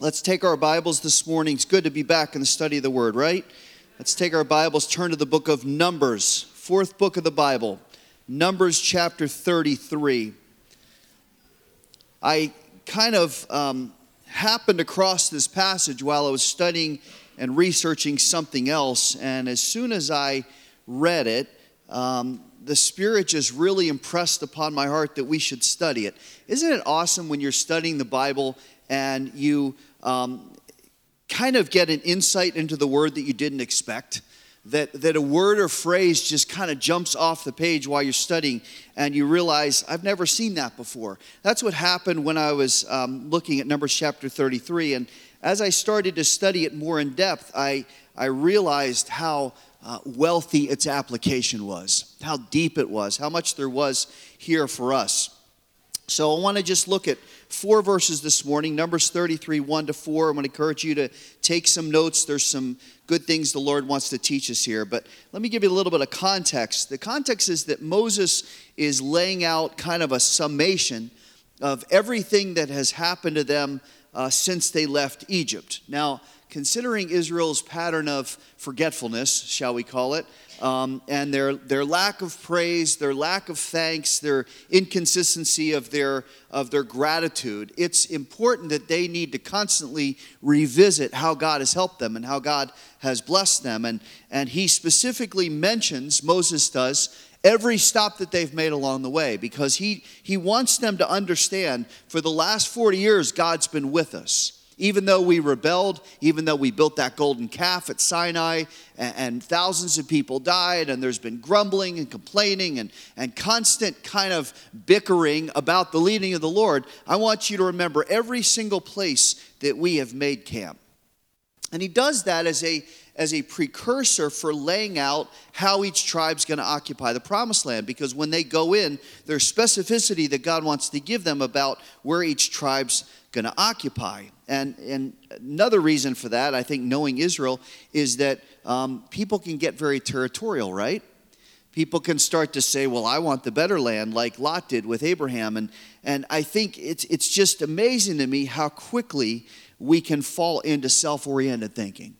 Let's take our Bibles this morning. It's good to be back in the study of the Word, right? Let's take our Bibles, turn to the book of Numbers, fourth book of the Bible, Numbers chapter 33. I kind of um, happened across this passage while I was studying and researching something else, and as soon as I read it, um, the Spirit just really impressed upon my heart that we should study it. Isn't it awesome when you're studying the Bible and you um, kind of get an insight into the word that you didn't expect. That, that a word or phrase just kind of jumps off the page while you're studying, and you realize, I've never seen that before. That's what happened when I was um, looking at Numbers chapter 33. And as I started to study it more in depth, I, I realized how uh, wealthy its application was, how deep it was, how much there was here for us. So I want to just look at four verses this morning Numbers 33, 1 to 4. I'm going to encourage you to take some notes. There's some good things the Lord wants to teach us here. But let me give you a little bit of context. The context is that Moses is laying out kind of a summation of everything that has happened to them uh, since they left Egypt. Now, considering Israel's pattern of forgetfulness, shall we call it, um, and their, their lack of praise, their lack of thanks, their inconsistency of their, of their gratitude, it's important that they need to constantly revisit how God has helped them and how God has blessed them. And, and he specifically mentions, Moses does, every stop that they've made along the way because he, he wants them to understand for the last 40 years, God's been with us. Even though we rebelled, even though we built that golden calf at Sinai and, and, thousands of people died, and there's been grumbling and complaining and, and constant kind of bickering about the leading of the Lord, I want you to remember every single place that we have made camp. And he does that as a, as a precursor for laying out how each tribe's going to occupy the promised land because when they go in there's specificity that god wants to give them about where each tribe's going to occupy. And, and another reason for that, I think, knowing Israel, is that um, people can get very territorial, right? People can start to say, well, I want the better land, like Lot did with Abraham. And, and I think it's, it's just amazing to me how quickly we can fall into self oriented thinking.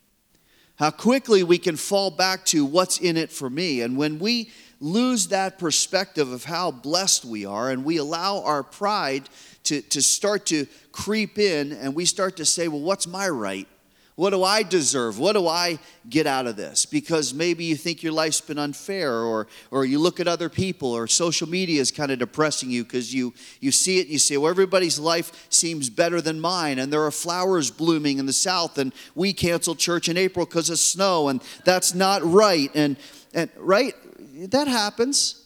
How quickly we can fall back to what's in it for me. And when we lose that perspective of how blessed we are and we allow our pride to, to start to creep in and we start to say, well, what's my right? What do I deserve? What do I get out of this? Because maybe you think your life's been unfair, or, or you look at other people, or social media is kind of depressing you because you, you see it and you say, well, everybody's life seems better than mine, and there are flowers blooming in the south, and we canceled church in April because of snow, and that's not right. And, and right, that happens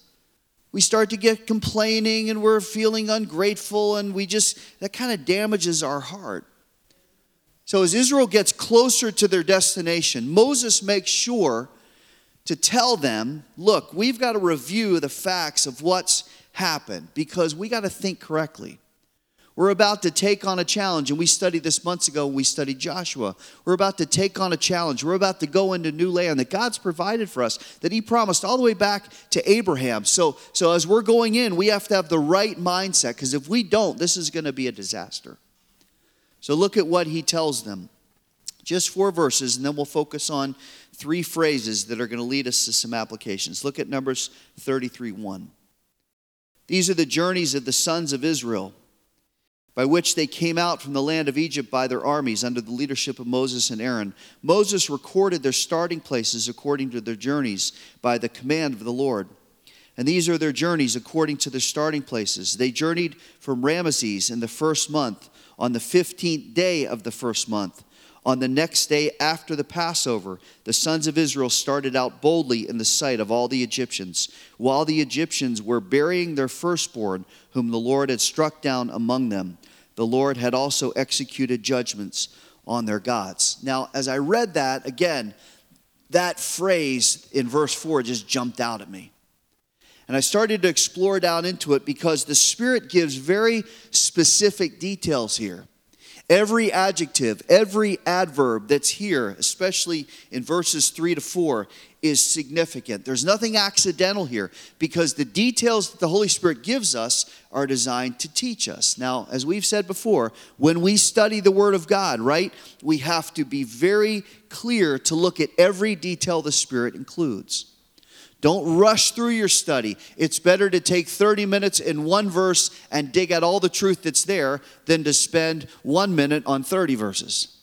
we start to get complaining and we're feeling ungrateful and we just that kind of damages our heart so as israel gets closer to their destination moses makes sure to tell them look we've got to review the facts of what's happened because we got to think correctly we're about to take on a challenge, and we studied this months ago we studied Joshua. We're about to take on a challenge. We're about to go into new land that God's provided for us, that He promised all the way back to Abraham. So, so as we're going in, we have to have the right mindset, because if we don't, this is going to be a disaster. So look at what He tells them. Just four verses, and then we'll focus on three phrases that are going to lead us to some applications. Look at Numbers 33 1. These are the journeys of the sons of Israel by which they came out from the land of Egypt by their armies under the leadership of Moses and Aaron. Moses recorded their starting places according to their journeys by the command of the Lord. And these are their journeys according to their starting places. They journeyed from Ramesses in the first month, on the 15th day of the first month. On the next day after the Passover, the sons of Israel started out boldly in the sight of all the Egyptians, while the Egyptians were burying their firstborn, whom the Lord had struck down among them. The Lord had also executed judgments on their gods. Now, as I read that, again, that phrase in verse 4 just jumped out at me. And I started to explore down into it because the Spirit gives very specific details here. Every adjective, every adverb that's here, especially in verses 3 to 4, is significant. There's nothing accidental here because the details that the Holy Spirit gives us are designed to teach us. Now, as we've said before, when we study the Word of God, right, we have to be very clear to look at every detail the Spirit includes. Don't rush through your study. It's better to take 30 minutes in one verse and dig out all the truth that's there than to spend one minute on 30 verses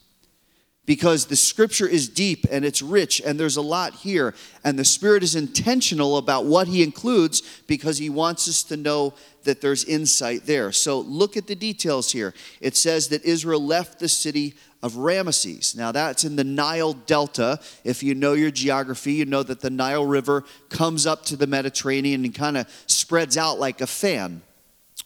because the scripture is deep and it's rich and there's a lot here. And the Spirit is intentional about what He includes because He wants us to know that there's insight there. So look at the details here. It says that Israel left the city of Ramesses. Now that's in the Nile Delta. If you know your geography, you know that the Nile River comes up to the Mediterranean and kind of spreads out like a fan.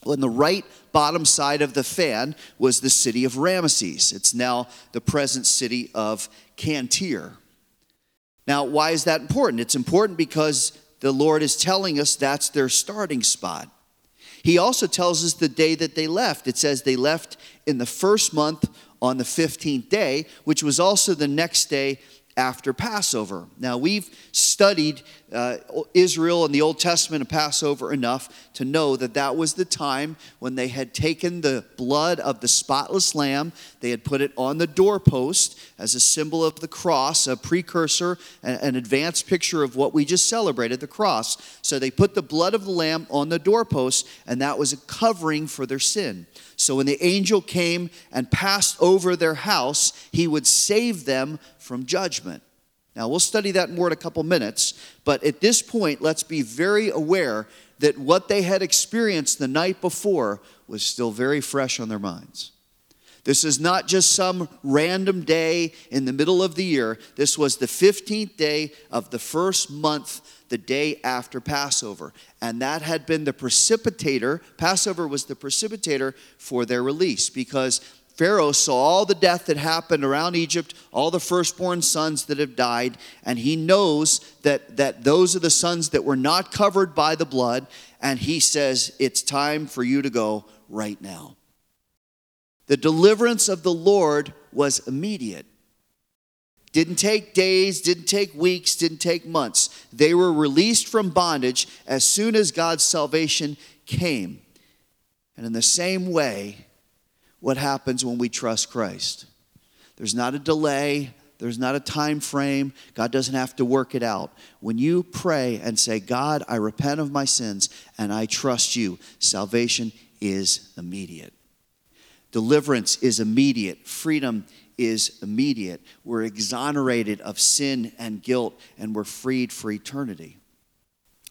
On the right bottom side of the fan was the city of Ramesses. It's now the present city of Qantir. Now, why is that important? It's important because the Lord is telling us that's their starting spot. He also tells us the day that they left. It says they left in the first month on the 15th day, which was also the next day after Passover. Now, we've studied uh, Israel and the Old Testament and Passover enough to know that that was the time when they had taken the blood of the spotless lamb, they had put it on the doorpost as a symbol of the cross, a precursor, an advanced picture of what we just celebrated, the cross. So they put the blood of the lamb on the doorpost, and that was a covering for their sin. So when the angel came and passed over their house, he would save them from judgment. Now, we'll study that more in a couple minutes, but at this point, let's be very aware that what they had experienced the night before was still very fresh on their minds. This is not just some random day in the middle of the year. This was the 15th day of the first month, the day after Passover. And that had been the precipitator, Passover was the precipitator for their release because Pharaoh saw all the death that happened around Egypt, all the firstborn sons that have died, and he knows that, that those are the sons that were not covered by the blood, and he says, It's time for you to go right now. The deliverance of the Lord was immediate. Didn't take days, didn't take weeks, didn't take months. They were released from bondage as soon as God's salvation came. And in the same way, what happens when we trust Christ. There's not a delay, there's not a time frame. God doesn't have to work it out. When you pray and say, God, I repent of my sins and I trust you, salvation is immediate. Deliverance is immediate. Freedom is immediate. We're exonerated of sin and guilt and we're freed for eternity.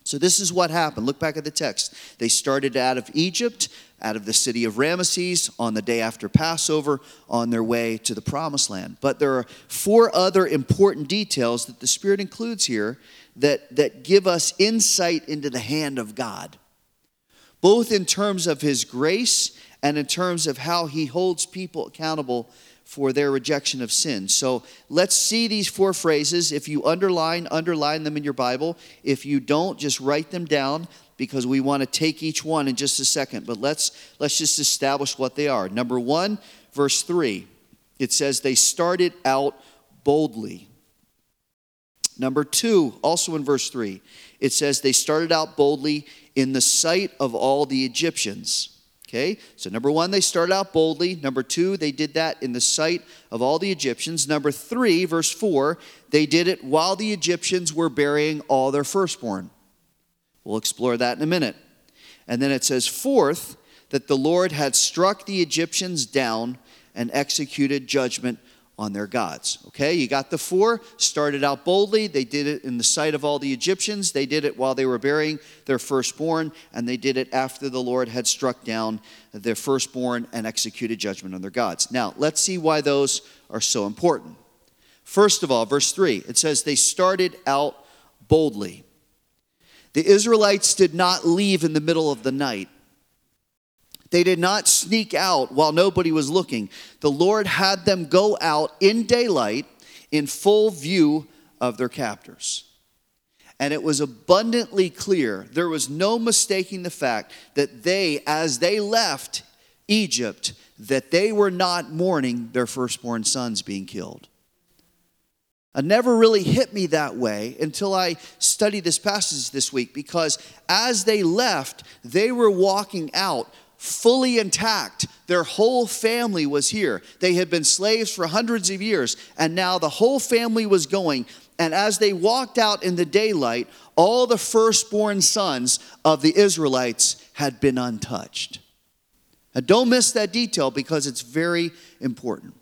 So, this is what happened. Look back at the text. They started out of Egypt, out of the city of Ramesses, on the day after Passover, on their way to the promised land. But there are four other important details that the Spirit includes here that, that give us insight into the hand of God, both in terms of His grace and in terms of how He holds people accountable for their rejection of sin. So let's see these four phrases. If you underline, underline them in your Bible. If you don't, just write them down because we want to take each one in just a second. But let's let's just establish what they are. Number 1, verse 3. It says they started out boldly. Number 2, also in verse 3, it says they started out boldly in the sight of all the Egyptians. Okay, so number one, they started out boldly. Number two, they did that in the sight of all the Egyptians. Number three, verse four, they did it while the Egyptians were burying all their firstborn. We'll explore that in a minute. And then it says, fourth, that the Lord had struck the Egyptians down and executed judgment on their gods. Okay, you got the four. Started out boldly. They did it in the sight of all the Egyptians. They did it while they were burying their firstborn, and they did it after the Lord had struck down their firstborn and executed judgment on their gods. Now, let's see why those are so important. First of all, verse 3, it says they started out boldly. The Israelites did not leave in the middle of the night. They did not sneak out while nobody was looking. The Lord had them go out in daylight in full view of their captors. And it was abundantly clear, there was no mistaking the fact that they, as they left, Egypt that they were not mourning their firstborn sons being killed. It never really hit me that way until I studied this passage this week because as they left, they were walking out fully intact. Their whole family was here. They had been slaves for hundreds of years, and now the whole family was going. And as they walked out in the daylight, all the firstborn sons of the Israelites had been untouched. Now, don't miss that detail because it's very important.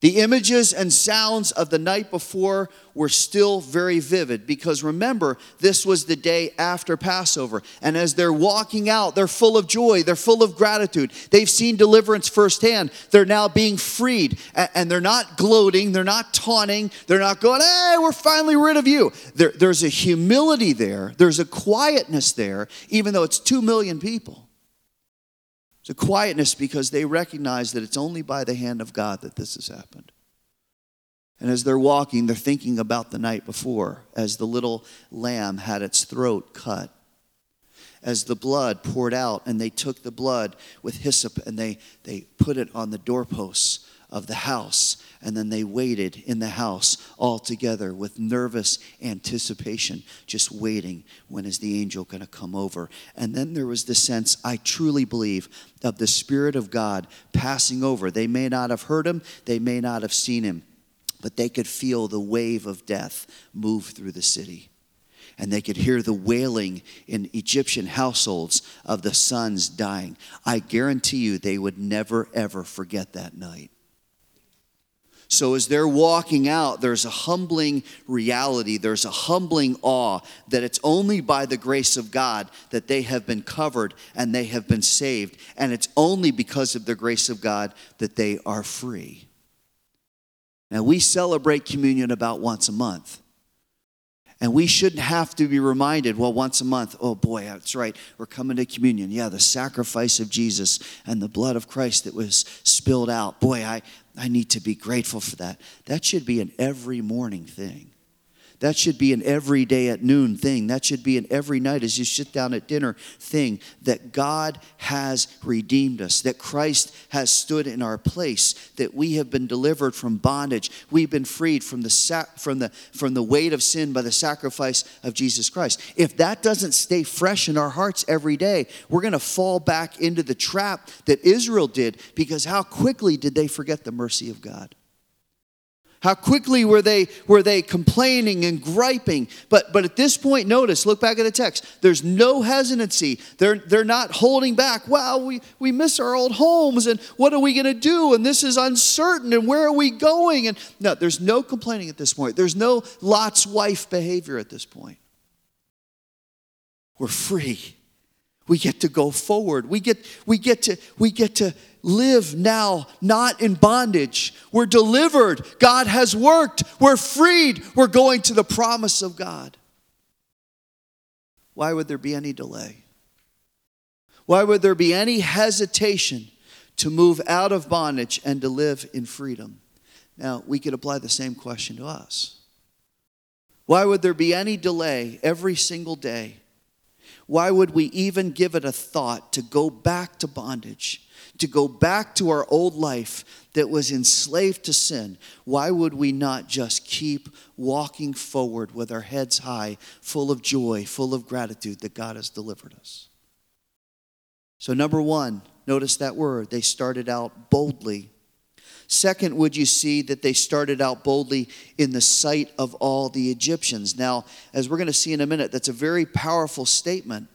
The images and sounds of the night before were still very vivid because remember, this was the day after Passover. And as they're walking out, they're full of joy, they're full of gratitude. They've seen deliverance firsthand. They're now being freed. And they're not gloating, they're not taunting, they're not going, hey, we're finally rid of you. There, there's a humility there, there's a quietness there, even though it's two million people. A quietness because they recognize that it's only by the hand of God that this has happened. And as they're walking, they're thinking about the night before, as the little lamb had its throat cut, as the blood poured out, and they took the blood with hyssop and they, they put it on the doorposts of the house. And then they waited in the house all together with nervous anticipation, just waiting when is the angel going to come over. And then there was the sense, I truly believe, of the Spirit of God passing over. They may not have heard him, they may not have seen him, but they could feel the wave of death move through the city and they could hear the wailing in Egyptian households of the sons dying. I guarantee you they would never, ever forget that night. So as they're walking out, there's a humbling reality, there's a humbling awe that it's only by the grace of God that they have been covered and they have been saved. And it's only because of the grace of God that they are free. Now, we celebrate communion about once a month. And we shouldn't have to be reminded, well, once a month, oh boy, that's right, we're coming to communion. Yeah, the sacrifice of Jesus and the blood of Christ that was spilled out. Boy, I, I need to be grateful for that. That should be an every morning thing. That should be an every day at noon thing. That should be an every night as you sit down at dinner thing that God has redeemed us, that Christ has stood in our place, that we have been delivered from bondage. We've been freed from the, from the, from the weight of sin by the sacrifice of Jesus Christ. If that doesn't stay fresh in our hearts every day, we're going to fall back into the trap that Israel did because how quickly did they forget the mercy of God? How quickly were they, were they complaining and griping? But, but at this point, notice, look back at the text. There's no hesitancy. They're, they're not holding back. Wow, we, we miss our old homes, and what are we going to do? And this is uncertain, and where are we going? And no, there's no complaining at this point. There's no Lot's wife behavior at this point. We're free. We get to go forward. We get, we get to, we get to live now not in bondage. We're delivered. God has worked. We're freed. We're going to the promise of God. Why would there be any delay? Why would there be any hesitation to move out of bondage and to live in freedom? Now, we could apply the same question to us. Why would there be any delay every single day? Why would we even give it a thought to go back to bondage? To go back to our old life that was enslaved to sin, why would we not just keep walking forward with our heads high, full of joy, full of gratitude that God has delivered us? So, number one, notice that word. They started out boldly. Second, would you see that they started out boldly in the sight of all the Egyptians? Now, as we're going to see in a minute, that's a very powerful statement.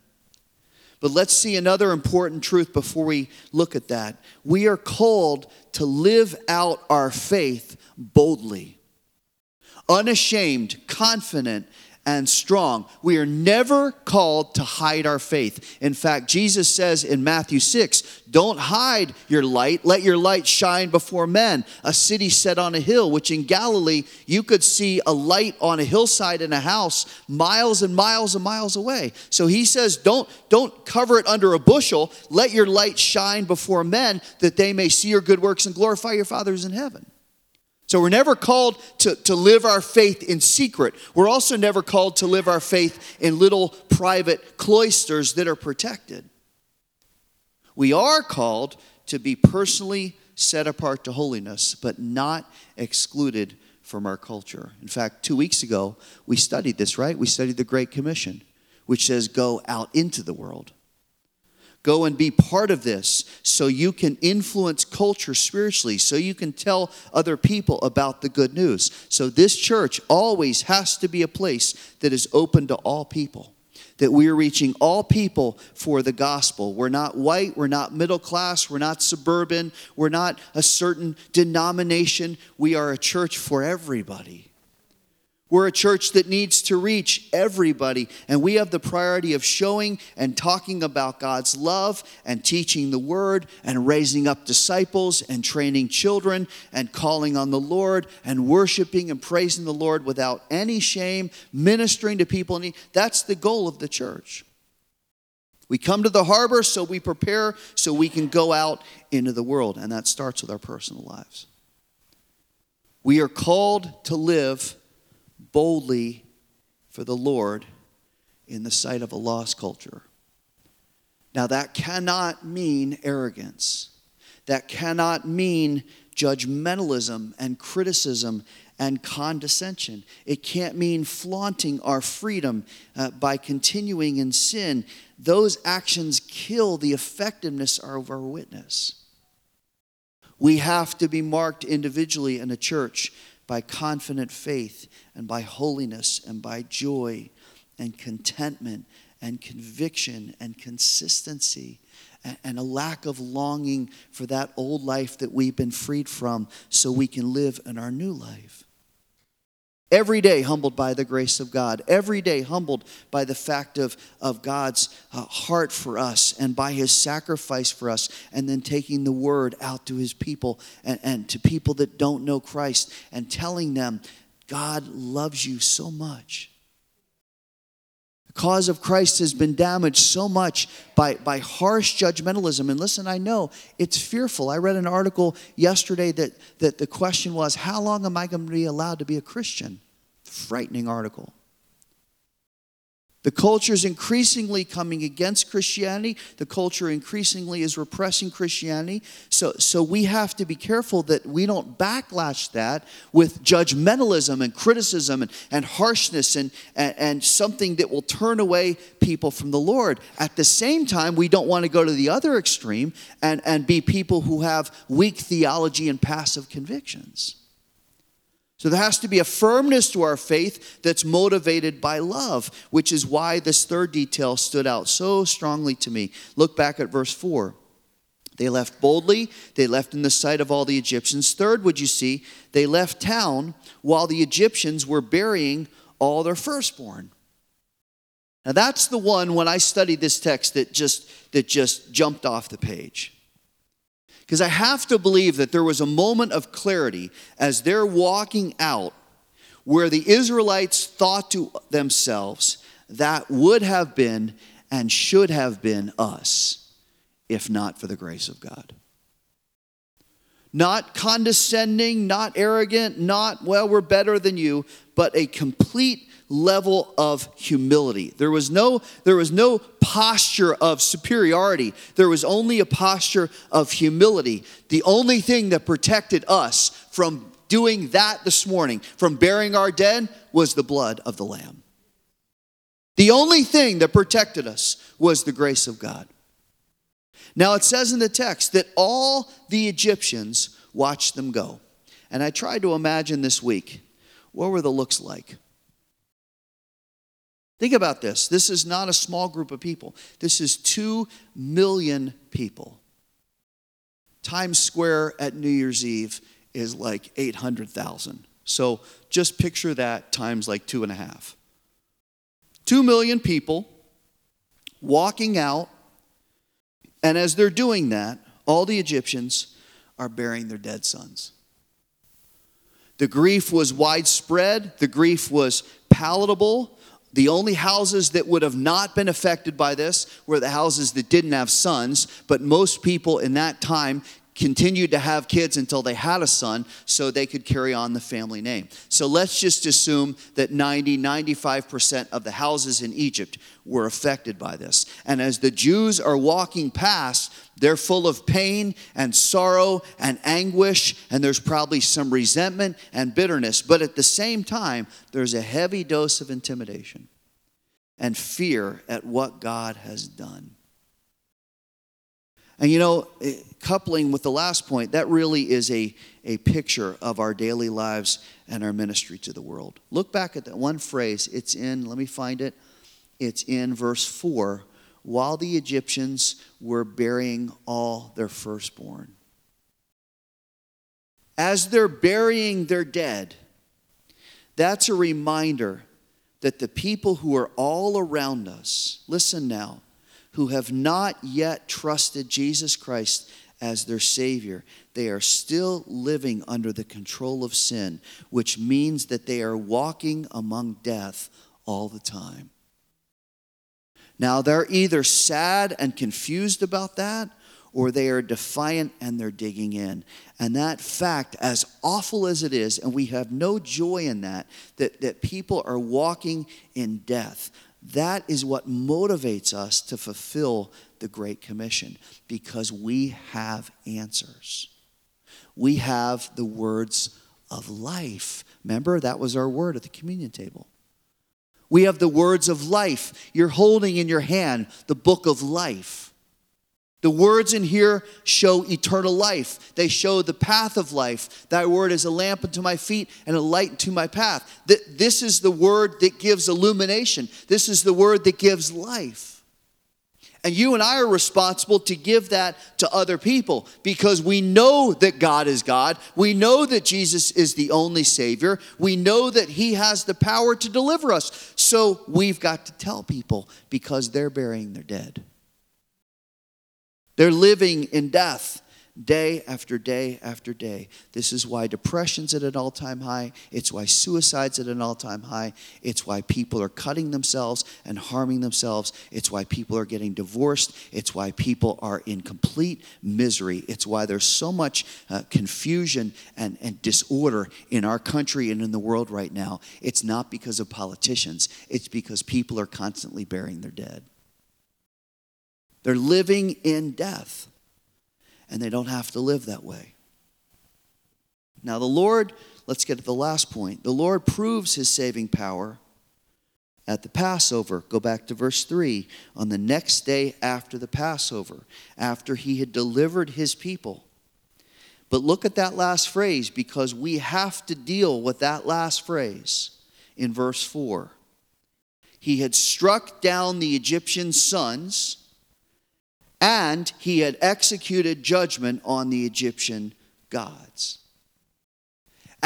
But let's see another important truth before we look at that. We are called to live out our faith boldly, unashamed, confident, and strong. We are never called to hide our faith. In fact, Jesus says in Matthew 6, Don't hide your light, let your light shine before men. A city set on a hill, which in Galilee you could see a light on a hillside in a house miles and miles and miles away. So he says, Don't, don't cover it under a bushel, let your light shine before men that they may see your good works and glorify your Father who's in heaven. So we're never called to, to live our faith in secret. We're also never called to live our faith in little private cloisters that are protected. We are called to be personally set apart to holiness, but not excluded from our culture. In fact, two weeks ago, we studied this, right? We studied the Great Commission, which says, Go out into the world. Go and be part of this so you can influence culture spiritually, so you can tell other people about the good news. So, this church always has to be a place that is open to all people that we are reaching all people for the gospel. We're not white, we're not middle class, we're not suburban, we're not a certain denomination. We are a church for everybody. We're a church that needs to reach everybody, and we have the priority of showing and talking about God's love and teaching the word and raising up disciples and training children and calling on the Lord and worshiping and praising the Lord without any shame, ministering to people. That's the goal of the church. We come to the harbor so we prepare so we can go out into the world, and that starts with our personal lives. We are called to live boldly for the Lord in the sight of a lost culture. Now, that cannot mean arrogance. That cannot mean judgmentalism and criticism and condescension. It can't mean flaunting our freedom uh, by continuing in sin. Those actions kill the effectiveness of our witness. We have to be marked individually in a church by confident faith and by holiness and by joy and contentment and conviction and consistency and a lack of longing for that old life that we've been freed from so we can live in our new life. Every day humbled by the grace of God. Every day humbled by the fact of, of God's uh, heart for us and by his sacrifice for us, and then taking the word out to his people and, and to people that don't know Christ and telling them, God loves you so much. Cause of Christ has been damaged so much by, by harsh judgmentalism. And listen, I know it's fearful. I read an article yesterday that, that the question was, How long am I going to be allowed to be a Christian? Frightening article. The culture is increasingly coming against Christianity. The culture increasingly is repressing Christianity. So, so we have to be careful that we don't backlash that with judgmentalism and criticism and, and harshness and, and, and something that will turn away people from the Lord. At the same time, we don't want to go to the other extreme and, and be people who have weak theology and passive convictions. So there has to be a firmness to our faith that's motivated by love, which is why this third detail stood out so strongly to me. Look back at verse 4. They left boldly, they left in the sight of all the Egyptians. Third, would you see, they left town while the Egyptians were burying all their firstborn. Now that's the one when I studied this text that just that just jumped off the page. Because I have to believe that there was a moment of clarity as they're walking out where the Israelites thought to themselves, that would have been and should have been us if not for the grace of God. Not condescending, not arrogant, not, well, we're better than you, but a complete level of humility. There was no there was no posture of superiority. There was only a posture of humility. The only thing that protected us from doing that this morning, from burying our dead, was the blood of the lamb. The only thing that protected us was the grace of God. Now it says in the text that all the Egyptians watched them go. And I tried to imagine this week what were the looks like? Think about this. This is not a small group of people. This is 2 million people. Times Square at New Year's Eve is like 800,000. So just picture that times like two and a half. Two million people walking out, and as they're doing that, all the Egyptians are burying their dead sons. The grief was widespread, the grief was palatable. The only houses that would have not been affected by this were the houses that didn't have sons, but most people in that time continued to have kids until they had a son so they could carry on the family name. So let's just assume that 90, 95% of the houses in Egypt were affected by this. And as the Jews are walking past, they're full of pain and sorrow and anguish, and there's probably some resentment and bitterness. But at the same time, there's a heavy dose of intimidation and fear at what God has done. And you know, coupling with the last point, that really is a, a picture of our daily lives and our ministry to the world. Look back at that one phrase. It's in, let me find it. It's in verse 4 while the Egyptians were burying all their firstborn. As they're burying their dead, that's a reminder that the people who are all around us, listen now, who have not yet trusted Jesus Christ as their Savior, they are still living under the control of sin, which means that they are walking among death all the time. Now, they're either sad and confused about that, or they are defiant and they're digging in. And that fact, as awful as it is, and we have no joy in that, that, that people are walking in death, that is what motivates us to fulfill the Great Commission because we have answers. We have the words of life. Remember, that was our word at the communion table. We have the words of life. You're holding in your hand the book of life. The words in here show eternal life. They show the path of life. Thy word is a lamp unto my feet and a light unto my path. This is the word that gives illumination. This is the word that gives life. And you and I are responsible to give that to other people because we know that God is God. We know that Jesus is the only Savior. We know that He has the power to deliver us. So we've got to tell people because they're burying their dead. They're living in death day after day after day. This is why depression's at an all time high. It's why suicide's at an all time high. It's why people are cutting themselves and harming themselves. It's why people are getting divorced. It's why people are in complete misery. It's why there's so much uh, confusion and, and disorder in our country and in the world right now. It's not because of politicians, it's because people are constantly burying their dead. They're living in death, and they don't have to live that way. Now, the Lord, let's get to the last point. The Lord proves his saving power at the Passover. Go back to verse 3. On the next day after the Passover, after he had delivered his people. But look at that last phrase because we have to deal with that last phrase in verse 4. He had struck down the Egyptian sons and he had executed judgment on the Egyptian gods.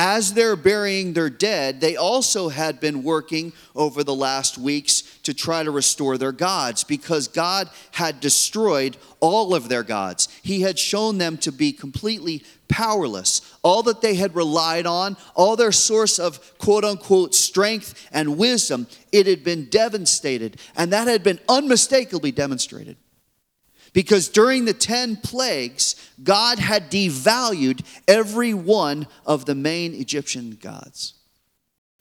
As they're burying their dead, they also had been working over the last weeks to try to restore their gods because God had destroyed all of their gods. He had shown them to be completely powerless. All that they had relied on, all their source of quote unquote strength and wisdom, it had been devastated. And that had been unmistakably demonstrated. Because during the 10 plagues, God had devalued every one of the main Egyptian gods.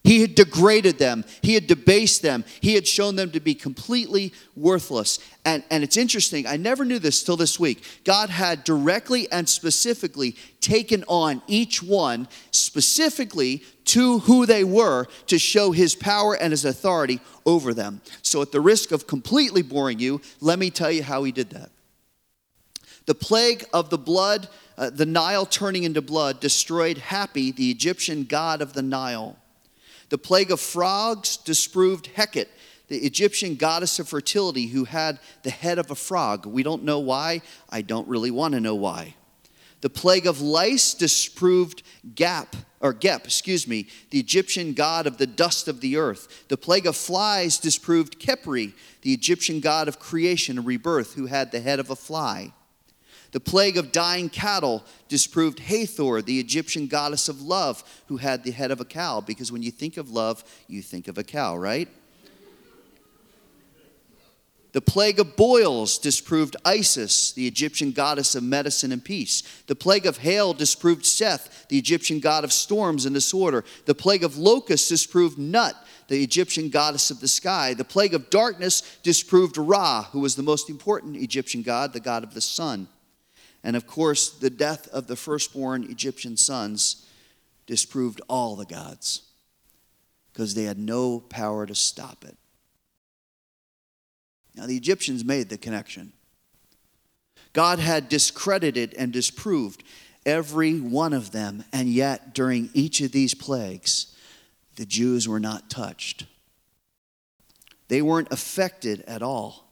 He had degraded them. He had debased them. He had shown them to be completely worthless. And, and it's interesting, I never knew this till this week. God had directly and specifically taken on each one, specifically to who they were, to show his power and his authority over them. So, at the risk of completely boring you, let me tell you how he did that. The plague of the blood, uh, the Nile turning into blood, destroyed Hapi, the Egyptian god of the Nile. The plague of frogs disproved Heket, the Egyptian goddess of fertility who had the head of a frog. We don't know why. I don't really want to know why. The plague of lice disproved Gap, or Gep, excuse me, the Egyptian god of the dust of the earth. The plague of flies disproved Khepri, the Egyptian god of creation and rebirth, who had the head of a fly. The plague of dying cattle disproved Hathor, the Egyptian goddess of love, who had the head of a cow, because when you think of love, you think of a cow, right? The plague of boils disproved Isis, the Egyptian goddess of medicine and peace. The plague of hail disproved Seth, the Egyptian god of storms and disorder. The plague of locusts disproved Nut, the Egyptian goddess of the sky. The plague of darkness disproved Ra, who was the most important Egyptian god, the god of the sun. And of course, the death of the firstborn Egyptian sons disproved all the gods because they had no power to stop it. Now, the Egyptians made the connection. God had discredited and disproved every one of them, and yet during each of these plagues, the Jews were not touched. They weren't affected at all.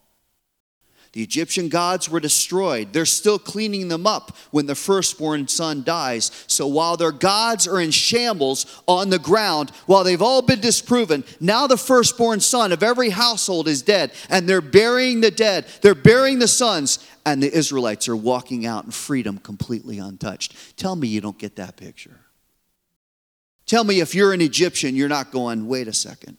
The Egyptian gods were destroyed. They're still cleaning them up when the firstborn son dies. So while their gods are in shambles on the ground, while they've all been disproven, now the firstborn son of every household is dead, and they're burying the dead. They're burying the sons, and the Israelites are walking out in freedom completely untouched. Tell me you don't get that picture. Tell me if you're an Egyptian, you're not going, wait a second.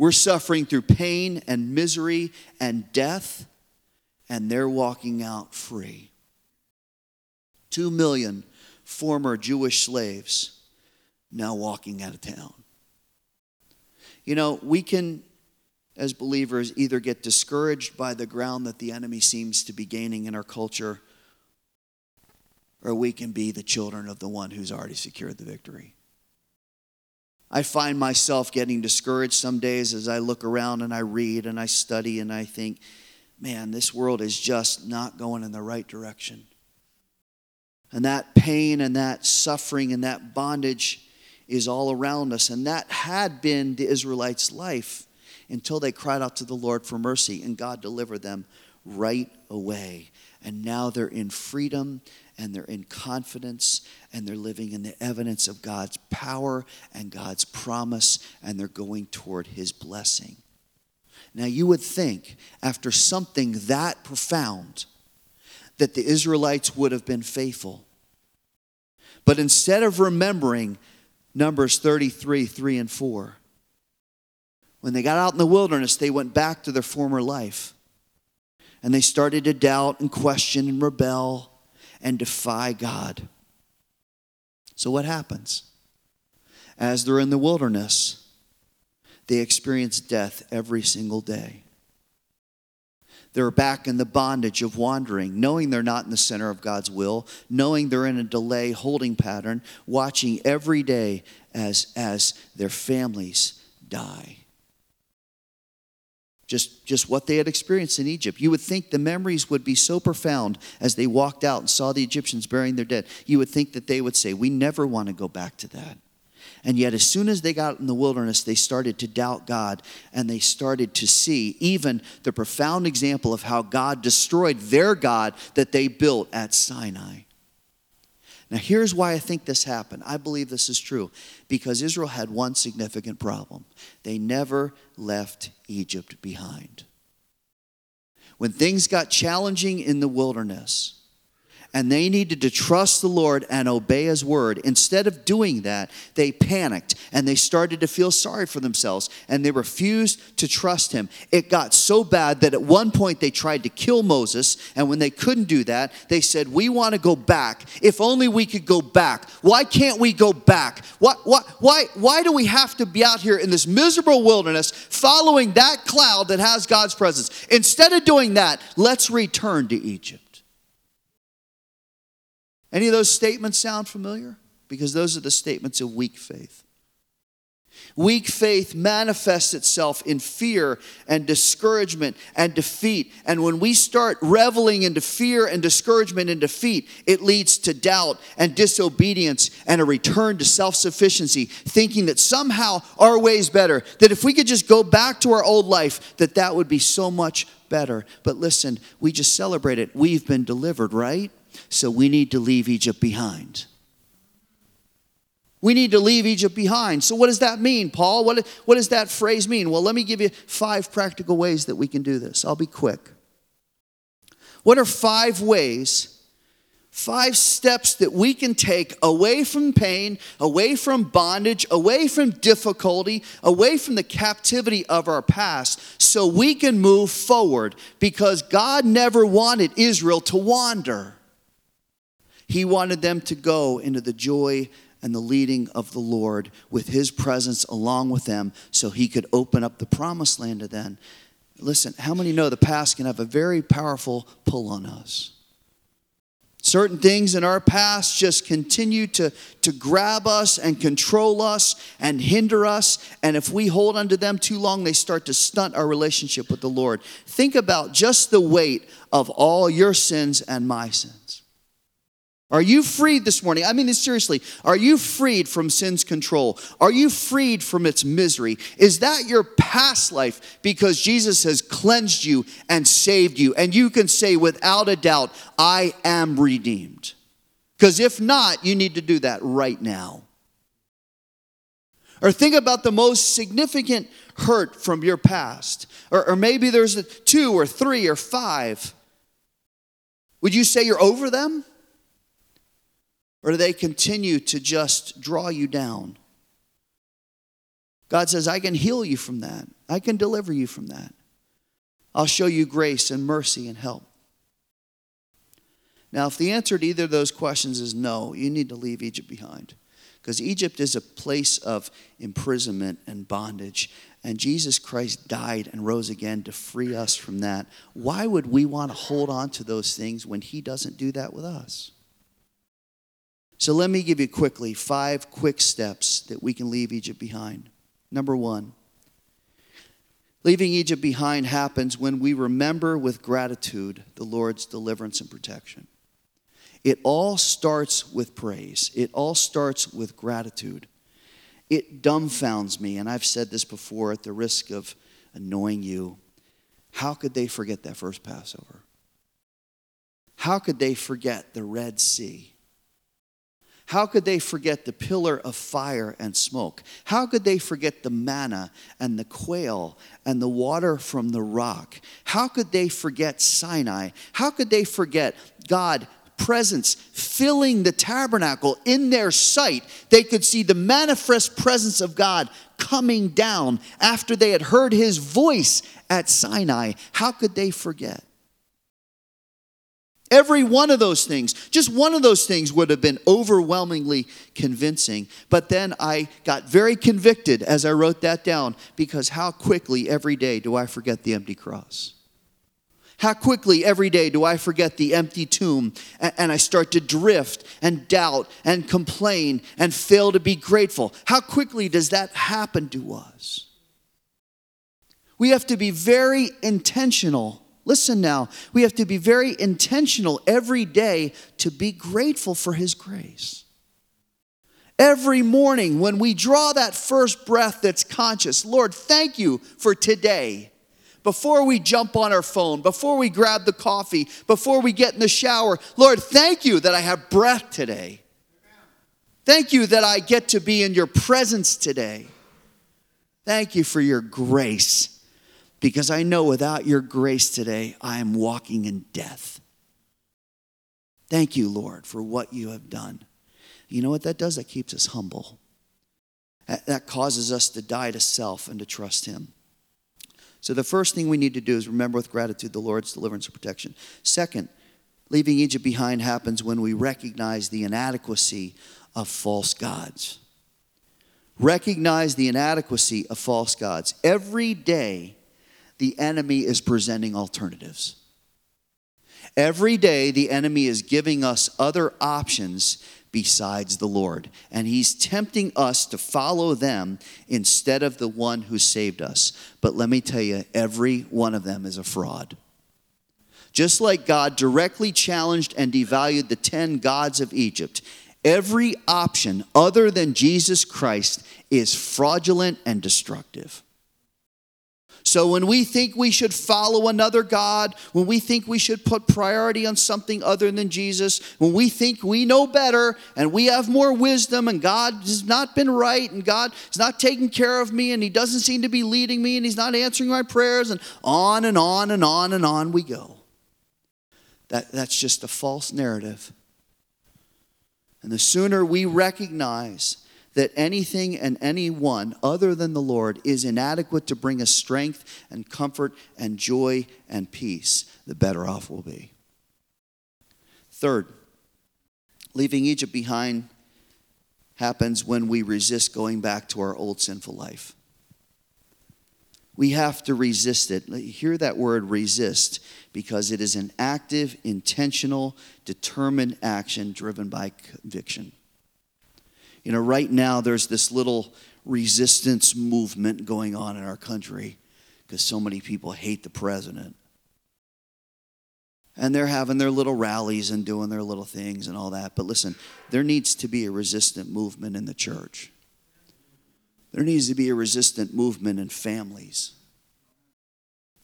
We're suffering through pain and misery and death, and they're walking out free. Two million former Jewish slaves now walking out of town. You know, we can, as believers, either get discouraged by the ground that the enemy seems to be gaining in our culture, or we can be the children of the one who's already secured the victory. I find myself getting discouraged some days as I look around and I read and I study and I think, man, this world is just not going in the right direction. And that pain and that suffering and that bondage is all around us. And that had been the Israelites' life until they cried out to the Lord for mercy, and God delivered them right away. And now they're in freedom and they're in confidence and they're living in the evidence of God's power and God's promise and they're going toward his blessing. Now, you would think after something that profound that the Israelites would have been faithful. But instead of remembering Numbers 33, 3 and 4, when they got out in the wilderness, they went back to their former life. And they started to doubt and question and rebel and defy God. So, what happens? As they're in the wilderness, they experience death every single day. They're back in the bondage of wandering, knowing they're not in the center of God's will, knowing they're in a delay holding pattern, watching every day as, as their families die just, just what they had experienced in Egypt. You would think the memories would be so profound as they walked out and saw the Egyptians burying their dead. You would think that they would say, We never want to go back to that. And yet, as soon as they got in the wilderness, they started to doubt God and they started to see even the profound example of how God destroyed their God that they built at Sinai. Now, here's why I think this happened. I believe this is true because Israel had one significant problem they never left Egypt behind. When things got challenging in the wilderness, and they needed to trust the Lord and obey His word. Instead of doing that, they panicked and they started to feel sorry for themselves and they refused to trust Him. It got so bad that at one point they tried to kill Moses, and when they couldn't do that, they said, We want to go back. If only we could go back. Why can't we go back? Why, why, why, why do we have to be out here in this miserable wilderness following that cloud that has God's presence? Instead of doing that, let's return to Egypt. Any of those statements sound familiar? Because those are the statements of weak faith. Weak faith manifests itself in fear and discouragement and defeat. And when we start reveling into fear and discouragement and defeat, it leads to doubt and disobedience and a return to self sufficiency, thinking that somehow our way is better, that if we could just go back to our old life, that that would be so much better. But listen, we just celebrate it. We've been delivered, right? So we need to leave Egypt behind. We need to leave Egypt behind. So, what does that mean, Paul? What, what does that phrase mean? Well, let me give you five practical ways that we can do this. I'll be quick. What are five ways five steps that we can take away from pain, away from bondage, away from difficulty, away from the captivity of our past, so we can move forward because God never wanted Israel to wander. He wanted them to go into the joy and the leading of the Lord with His presence along with them so He could open up the promised land to them. Listen, how many know the past can have a very powerful pull on us? Certain things in our past just continue to, to grab us and control us and hinder us. And if we hold onto them too long, they start to stunt our relationship with the Lord. Think about just the weight of all your sins and my sins. Are you freed this morning? I mean seriously. Are you freed from sin's control? Are you freed from its misery? Is that your past life because Jesus has cleansed you and saved you? And you can say without a doubt, I am redeemed. Because if not, you need to do that right now. Or think about the most significant hurt from your past. Or, or maybe there's two or three or five. Would you say you're over them? Or do they continue to just draw you down? God says, I can heal you from that. I can deliver you from that. I'll show you grace and mercy and help. Now, if the answer to either of those questions is no, you need to leave Egypt behind. Because Egypt is a place of imprisonment and bondage. And Jesus Christ died and rose again to free us from that. Why would we want to hold on to those things when He doesn't do that with us? So let me give you quickly five quick steps that we can leave Egypt behind. Number one, leaving Egypt behind happens when we remember with gratitude the Lord's deliverance and protection. It all starts with praise, it all starts with gratitude. It dumbfounds me, and I've said this before at the risk of annoying you. How could they forget that first Passover? How could they forget the Red Sea? How could they forget the pillar of fire and smoke? How could they forget the manna and the quail and the water from the rock? How could they forget Sinai? How could they forget God presence filling the tabernacle in their sight. They could see the manifest presence of God coming down after they had heard his voice at Sinai. How could they forget? Every one of those things, just one of those things would have been overwhelmingly convincing. But then I got very convicted as I wrote that down because how quickly every day do I forget the empty cross? How quickly every day do I forget the empty tomb and I start to drift and doubt and complain and fail to be grateful? How quickly does that happen to us? We have to be very intentional Listen now, we have to be very intentional every day to be grateful for His grace. Every morning when we draw that first breath that's conscious, Lord, thank you for today. Before we jump on our phone, before we grab the coffee, before we get in the shower, Lord, thank you that I have breath today. Thank you that I get to be in your presence today. Thank you for your grace because I know without your grace today, I am walking in death. Thank you, Lord, for what you have done. You know what that does? That keeps us humble. That causes us to die to self and to trust Him. So, the first thing we need to do is remember with gratitude the Lord's deliverance and protection. Second, leaving Egypt behind happens when we recognize the inadequacy of false gods. Recognize the inadequacy of false gods. Every day, the enemy is presenting alternatives. Every day, the enemy is giving us other options besides the Lord, and he's tempting us to follow them instead of the one who saved us. But let me tell you, every one of them is a fraud. Just like God directly challenged and devalued the 10 gods of Egypt, every option other than Jesus Christ is fraudulent and destructive. So when we think we should follow another God, when we think we should put priority on something other than Jesus, when we think we know better and we have more wisdom and God has not been right and God is not taking care of me and He doesn't seem to be leading me and He's not answering my prayers and on and on and on and on we go. That, that's just a false narrative And the sooner we recognize that anything and anyone other than the Lord is inadequate to bring us strength and comfort and joy and peace, the better off we'll be. Third, leaving Egypt behind happens when we resist going back to our old sinful life. We have to resist it. Hear that word resist because it is an active, intentional, determined action driven by conviction. You know, right now there's this little resistance movement going on in our country because so many people hate the president. And they're having their little rallies and doing their little things and all that. But listen, there needs to be a resistant movement in the church. There needs to be a resistant movement in families.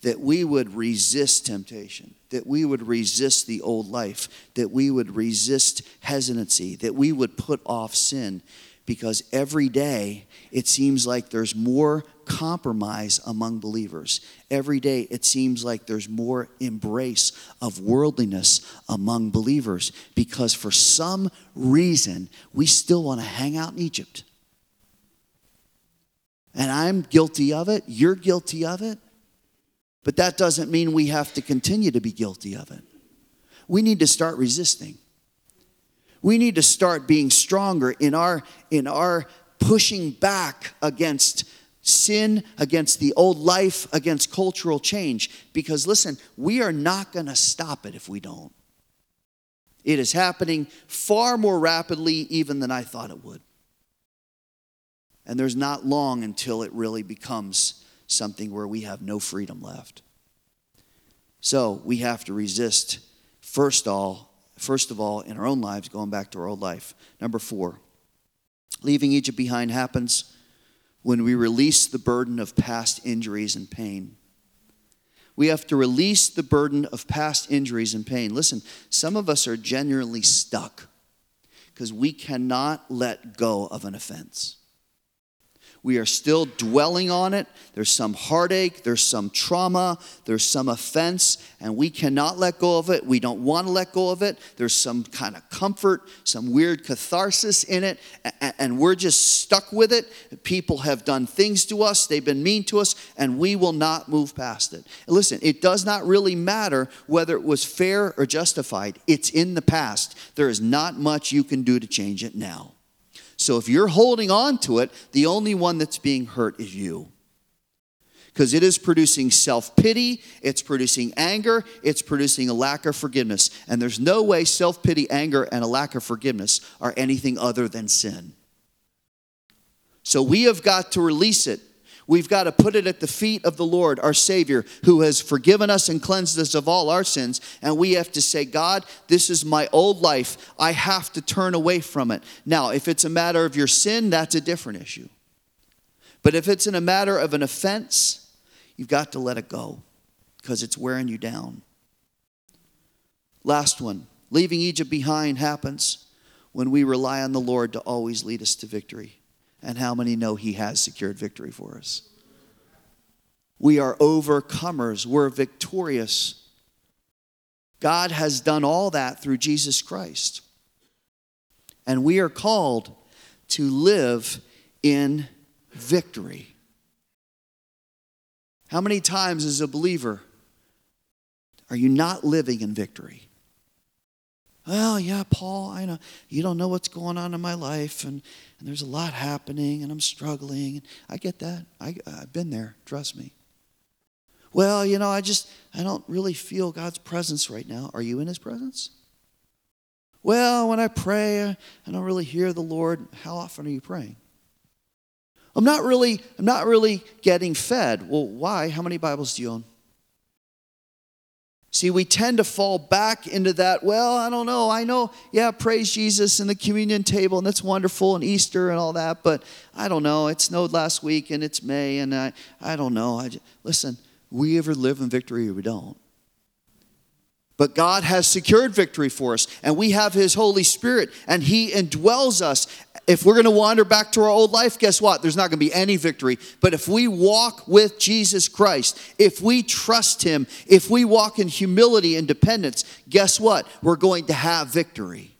That we would resist temptation, that we would resist the old life, that we would resist hesitancy, that we would put off sin, because every day it seems like there's more compromise among believers. Every day it seems like there's more embrace of worldliness among believers because for some reason we still want to hang out in Egypt. And I'm guilty of it, you're guilty of it. But that doesn't mean we have to continue to be guilty of it. We need to start resisting. We need to start being stronger in our in our pushing back against sin, against the old life, against cultural change because listen, we are not going to stop it if we don't. It is happening far more rapidly even than I thought it would. And there's not long until it really becomes something where we have no freedom left. So we have to resist, first all, first of all, in our own lives, going back to our old life. Number four, leaving Egypt behind happens when we release the burden of past injuries and pain. We have to release the burden of past injuries and pain. Listen, some of us are genuinely stuck because we cannot let go of an offense. We are still dwelling on it. There's some heartache, there's some trauma, there's some offense, and we cannot let go of it. We don't want to let go of it. There's some kind of comfort, some weird catharsis in it, and we're just stuck with it. People have done things to us, they've been mean to us, and we will not move past it. Listen, it does not really matter whether it was fair or justified, it's in the past. There is not much you can do to change it now. So if you're holding on to it, the only one that's being hurt is you. Because it is producing self pity, it's producing anger, it's producing a lack of forgiveness. And there's no way self pity, anger, and a lack of forgiveness are anything other than sin. So we have got to release it We've got to put it at the feet of the Lord, our Savior, who has forgiven us and cleansed us of all our sins. And we have to say, God, this is my old life. I have to turn away from it. Now, if it's a matter of your sin, that's a different issue. But if it's in a matter of an offense, you've got to let it go because it's wearing you down. Last one leaving Egypt behind happens when we rely on the Lord to always lead us to victory. And how many know He has secured victory for us? We are overcomers, we're victorious. God has done all that through Jesus Christ. And we are called to live in victory. How many times, as a believer, are you not living in victory? Well, yeah, Paul, I know you don't know what's going on in my life, and, and there's a lot happening, and I'm struggling. I get that. I, I've been there. Trust me. Well, you know, I just I don't really feel God's presence right now. Are you in His presence? Well, when I pray, I don't really hear the Lord. How often are you praying? I'm not really I'm not really getting fed. Well, why? How many Bibles do you own? See, we tend to fall back into that, well, I don't know. I know, yeah, praise Jesus and the communion table, and that's wonderful, and Easter and all that, but I don't know. It snowed last week and it's May, and I, I don't know. I just, listen, we ever live in victory or we don't. But God has secured victory for us, and we have His Holy Spirit, and He indwells us. If we're going to wander back to our old life, guess what? There's not going to be any victory. But if we walk with Jesus Christ, if we trust Him, if we walk in humility and dependence, guess what? We're going to have victory.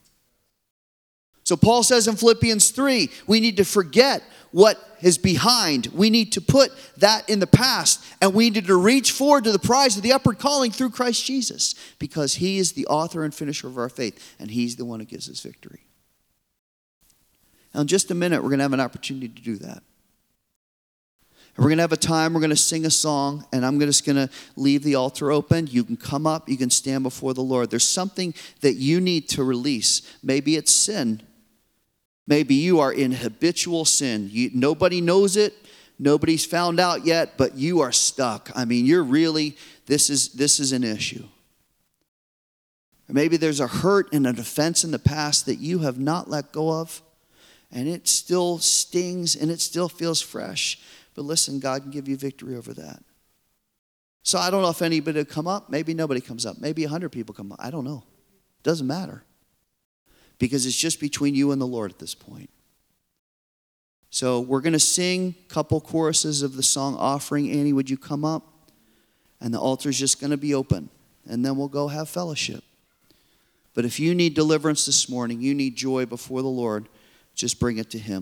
So Paul says in Philippians 3, we need to forget what is behind. We need to put that in the past and we need to reach forward to the prize of the upward calling through Christ Jesus because he is the author and finisher of our faith and he's the one who gives us victory. Now, in just a minute, we're going to have an opportunity to do that. And we're going to have a time, we're going to sing a song, and I'm just going to leave the altar open. You can come up, you can stand before the Lord. There's something that you need to release. Maybe it's sin. Maybe you are in habitual sin. You, nobody knows it, nobody's found out yet, but you are stuck. I mean, you're really, this is, this is an issue. Or maybe there's a hurt and an offense in the past that you have not let go of, and it still stings and it still feels fresh. But listen, God can give you victory over that. So I don't know if anybody will come up. Maybe nobody comes up. Maybe 100 people come up. I don't know. Doesn't matter. Because it's just between you and the Lord at this point. So we're going to sing a couple choruses of the song Offering. Annie, would you come up? And the altar's just going to be open. And then we'll go have fellowship. But if you need deliverance this morning, you need joy before the Lord, just bring it to Him.